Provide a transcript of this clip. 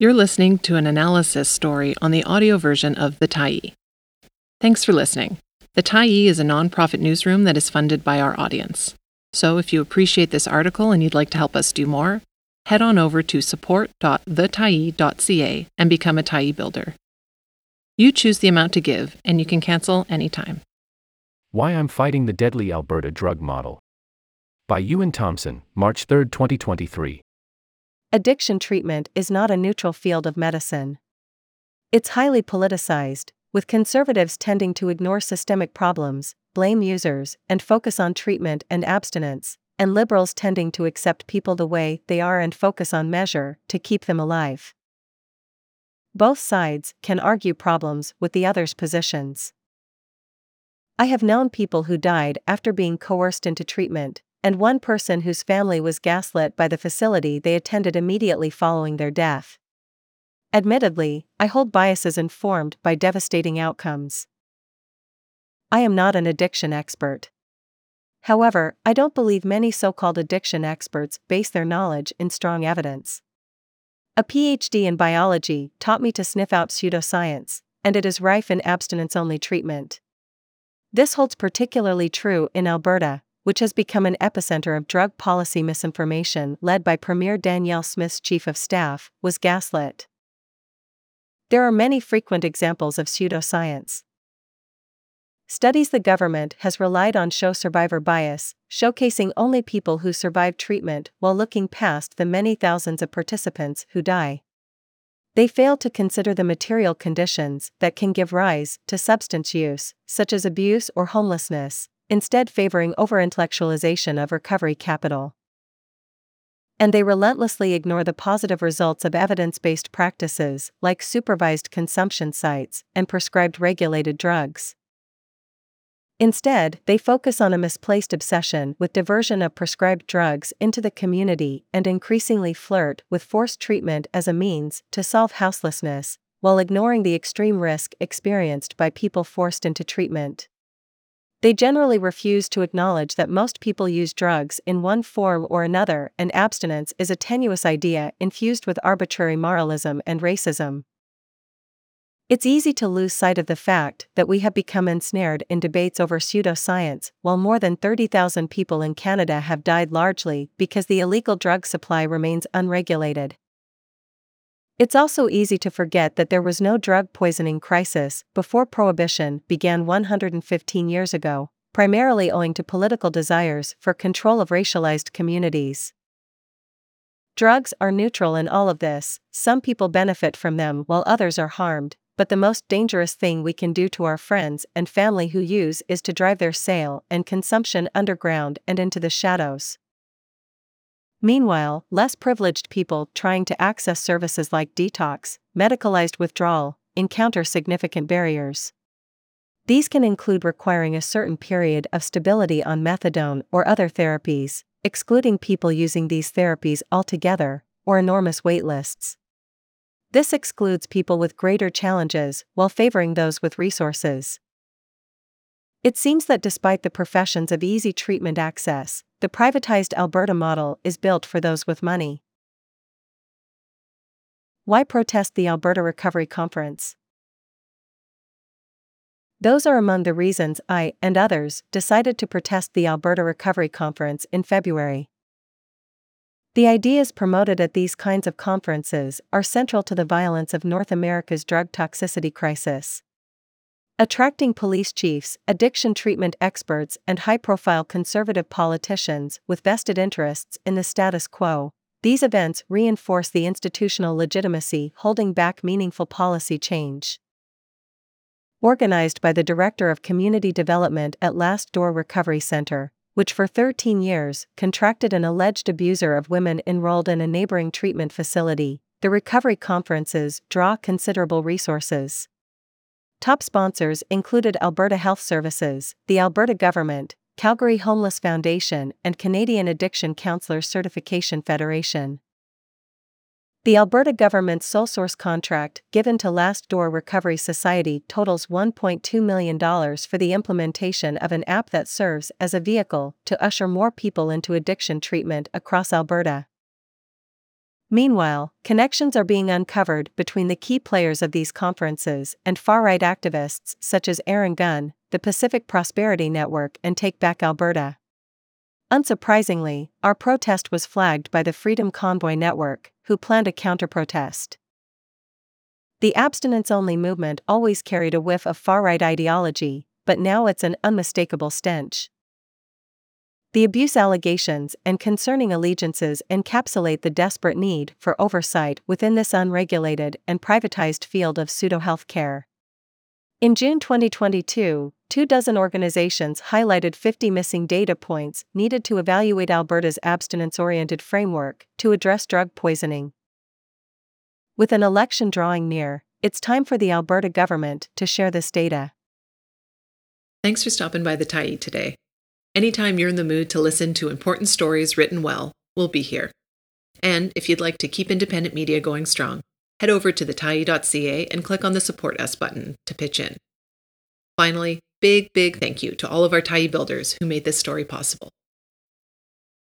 You're listening to an analysis story on the audio version of The Tyee. Thanks for listening. The Tyee is a nonprofit newsroom that is funded by our audience. So if you appreciate this article and you'd like to help us do more, head on over to support.thetyee.ca and become a Tyee builder. You choose the amount to give, and you can cancel anytime. Why I'm Fighting the Deadly Alberta Drug Model. By Euan Thomson, March 3, 2023. Addiction treatment is not a neutral field of medicine. It's highly politicized, with conservatives tending to ignore systemic problems, blame users, and focus on treatment and abstinence, and liberals tending to accept people the way they are and focus on measure to keep them alive. Both sides can argue problems with the other's positions. I have known people who died after being coerced into treatment, and one person whose family was gaslit by the facility they attended immediately following their death. Admittedly, I hold biases informed by devastating outcomes. I am not an addiction expert. However, I don't believe many so called addiction experts base their knowledge in strong evidence. A PhD in biology taught me to sniff out pseudoscience, and it is rife in abstinence only treatment. This holds particularly true in Alberta, which has become an epicenter of drug policy misinformation led by Premier Danielle Smith's chief of staff, was gaslit. There are many frequent examples of pseudoscience. Studies the government has relied on show survivor bias, showcasing only people who survive treatment while looking past the many thousands of participants who die. They fail to consider the material conditions that can give rise to substance use, such as abuse or homelessness, instead favoring over-intellectualization of recovery capital. And they relentlessly ignore the positive results of evidence-based practices like supervised consumption sites and prescribed regulated drugs. Instead, they focus on a misplaced obsession with diversion of prescribed drugs into the community and increasingly flirt with forced treatment as a means to solve houselessness, while ignoring the extreme risk experienced by people forced into treatment. They generally refuse to acknowledge that most people use drugs in one form or another, and abstinence is a tenuous idea infused with arbitrary moralism and racism. It's easy to lose sight of the fact that we have become ensnared in debates over pseudoscience, while more than 30,000 people in Canada have died largely because the illegal drug supply remains unregulated. It's also easy to forget that there was no drug poisoning crisis before Prohibition began 115 years ago, primarily owing to political desires for control of racialized communities. Drugs are neutral in all of this, some people benefit from them while others are harmed, but the most dangerous thing we can do to our friends and family who use is to drive their sale and consumption underground and into the shadows. Meanwhile, less privileged people trying to access services like detox, medicalized withdrawal, encounter significant barriers. These can include requiring a certain period of stability on methadone or other therapies, excluding people using these therapies altogether, or enormous waitlists. This excludes people with greater challenges while favoring those with resources. It seems that despite the professions of easy treatment access, the privatized Alberta model is built for those with money. Why protest the Alberta Recovery Conference? Those are among the reasons I and others decided to protest the Alberta Recovery Conference in February. The ideas promoted at these kinds of conferences are central to the violence of North America's drug toxicity crisis. Attracting police chiefs, addiction treatment experts, and high profile conservative politicians with vested interests in the status quo, these events reinforce the institutional legitimacy holding back meaningful policy change. Organized by the Director of Community Development at Last Door Recovery Center, which for 13 years contracted an alleged abuser of women enrolled in a neighboring treatment facility, the recovery conferences draw considerable resources. Top sponsors included Alberta Health Services, the Alberta Government, Calgary Homeless Foundation, and Canadian Addiction Counselors Certification Federation. The Alberta government's sole source contract given to Last Door Recovery Society totals $1.2 million for the implementation of an app that serves as a vehicle to usher more people into addiction treatment across Alberta. Meanwhile, connections are being uncovered between the key players of these conferences and far right activists such as Aaron Gunn, the Pacific Prosperity Network, and Take Back Alberta. Unsurprisingly, our protest was flagged by the Freedom Convoy Network, who planned a counter protest. The abstinence only movement always carried a whiff of far right ideology, but now it's an unmistakable stench. The abuse allegations and concerning allegiances encapsulate the desperate need for oversight within this unregulated and privatized field of pseudo health care. In June 2022, two dozen organizations highlighted 50 missing data points needed to evaluate Alberta's abstinence oriented framework to address drug poisoning. With an election drawing near, it's time for the Alberta government to share this data. Thanks for stopping by the Tyee today. Anytime you're in the mood to listen to important stories written well, we'll be here. And if you'd like to keep independent media going strong, head over to thetyee.ca and click on the Support Us button to pitch in. Finally, big, big thank you to all of our Tyee builders who made this story possible.